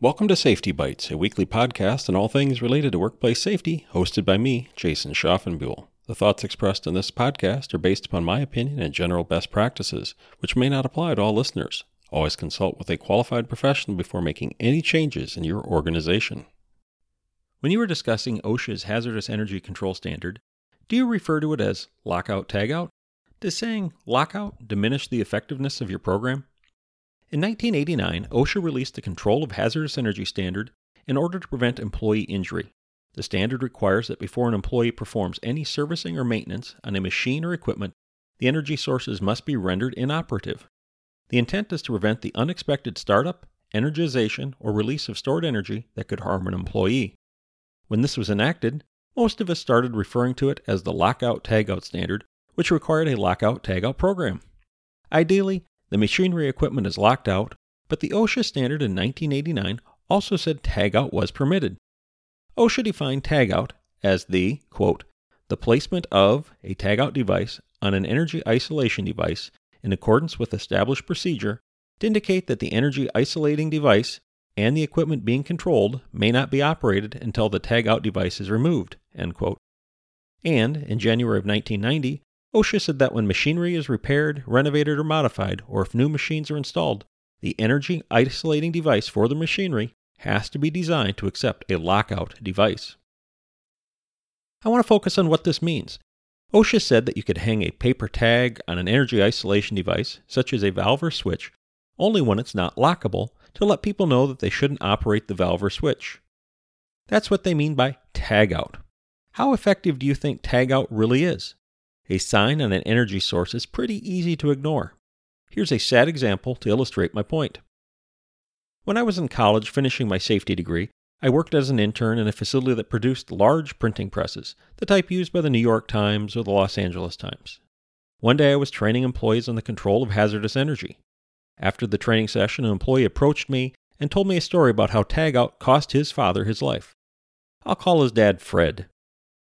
Welcome to Safety Bites, a weekly podcast on all things related to workplace safety, hosted by me, Jason Schaffenbuhl. The thoughts expressed in this podcast are based upon my opinion and general best practices, which may not apply to all listeners. Always consult with a qualified professional before making any changes in your organization. When you are discussing OSHA's hazardous energy control standard, do you refer to it as lockout tagout? Does saying lockout diminish the effectiveness of your program? In 1989, OSHA released the Control of Hazardous Energy Standard in order to prevent employee injury. The standard requires that before an employee performs any servicing or maintenance on a machine or equipment, the energy sources must be rendered inoperative. The intent is to prevent the unexpected startup, energization, or release of stored energy that could harm an employee. When this was enacted, most of us started referring to it as the lockout tagout standard, which required a lockout tagout program. Ideally, the machinery equipment is locked out, but the OSHA standard in 1989 also said tagout was permitted. OSHA defined tagout as the, quote, the placement of a tagout device on an energy isolation device in accordance with established procedure to indicate that the energy isolating device and the equipment being controlled may not be operated until the tagout device is removed. And in January of 1990, OSHA said that when machinery is repaired, renovated, or modified, or if new machines are installed, the energy isolating device for the machinery has to be designed to accept a lockout device. I want to focus on what this means. OSHA said that you could hang a paper tag on an energy isolation device, such as a valve or switch, only when it's not lockable to let people know that they shouldn't operate the valve or switch. That's what they mean by tag out. How effective do you think tag out really is? A sign on an energy source is pretty easy to ignore. Here's a sad example to illustrate my point. When I was in college finishing my safety degree, I worked as an intern in a facility that produced large printing presses, the type used by the New York Times or the Los Angeles Times. One day I was training employees on the control of hazardous energy. After the training session, an employee approached me and told me a story about how tagout cost his father his life. I'll call his dad Fred.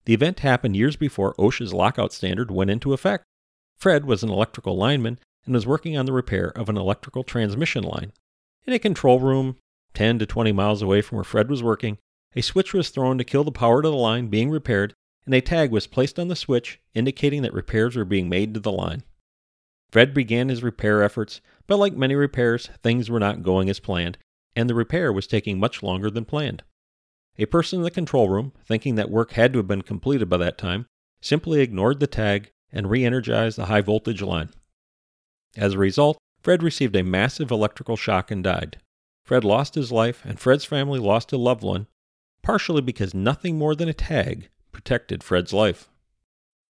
The event happened years before OSHA's lockout standard went into effect. Fred was an electrical lineman and was working on the repair of an electrical transmission line. In a control room 10 to 20 miles away from where Fred was working, a switch was thrown to kill the power to the line being repaired, and a tag was placed on the switch indicating that repairs were being made to the line. Fred began his repair efforts, but like many repairs, things were not going as planned, and the repair was taking much longer than planned. A person in the control room, thinking that work had to have been completed by that time, simply ignored the tag and re energized the high voltage line. As a result, Fred received a massive electrical shock and died. Fred lost his life, and Fred's family lost a loved one, partially because nothing more than a tag protected Fred's life.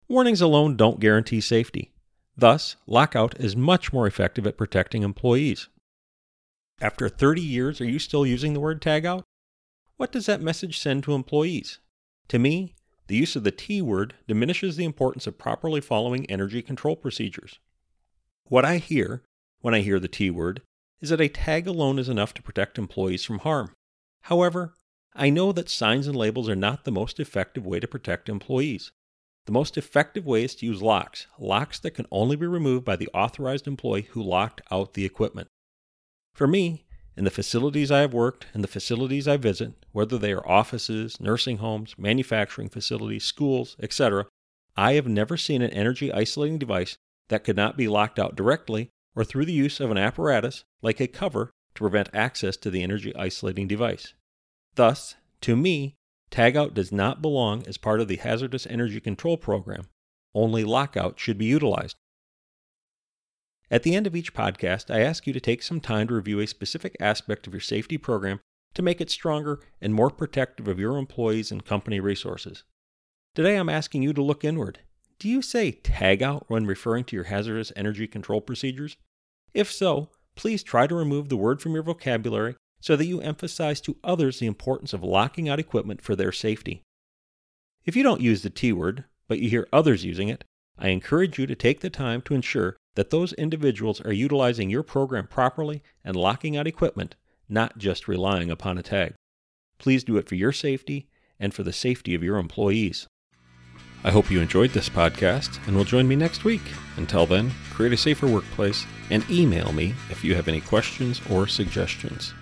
Warnings alone don't guarantee safety. Thus, lockout is much more effective at protecting employees. After 30 years, are you still using the word tagout? What does that message send to employees? To me, the use of the T word diminishes the importance of properly following energy control procedures. What I hear when I hear the T word is that a tag alone is enough to protect employees from harm. However, I know that signs and labels are not the most effective way to protect employees. The most effective way is to use locks, locks that can only be removed by the authorized employee who locked out the equipment. For me, in the facilities I have worked and the facilities I visit, whether they are offices, nursing homes, manufacturing facilities, schools, etc., I have never seen an energy isolating device that could not be locked out directly or through the use of an apparatus like a cover to prevent access to the energy isolating device. Thus, to me, tagout does not belong as part of the hazardous energy control program. Only lockout should be utilized. At the end of each podcast, I ask you to take some time to review a specific aspect of your safety program to make it stronger and more protective of your employees and company resources. Today, I'm asking you to look inward. Do you say tag out when referring to your hazardous energy control procedures? If so, please try to remove the word from your vocabulary so that you emphasize to others the importance of locking out equipment for their safety. If you don't use the T word, but you hear others using it, I encourage you to take the time to ensure that those individuals are utilizing your program properly and locking out equipment, not just relying upon a tag. Please do it for your safety and for the safety of your employees. I hope you enjoyed this podcast and will join me next week. Until then, create a safer workplace and email me if you have any questions or suggestions.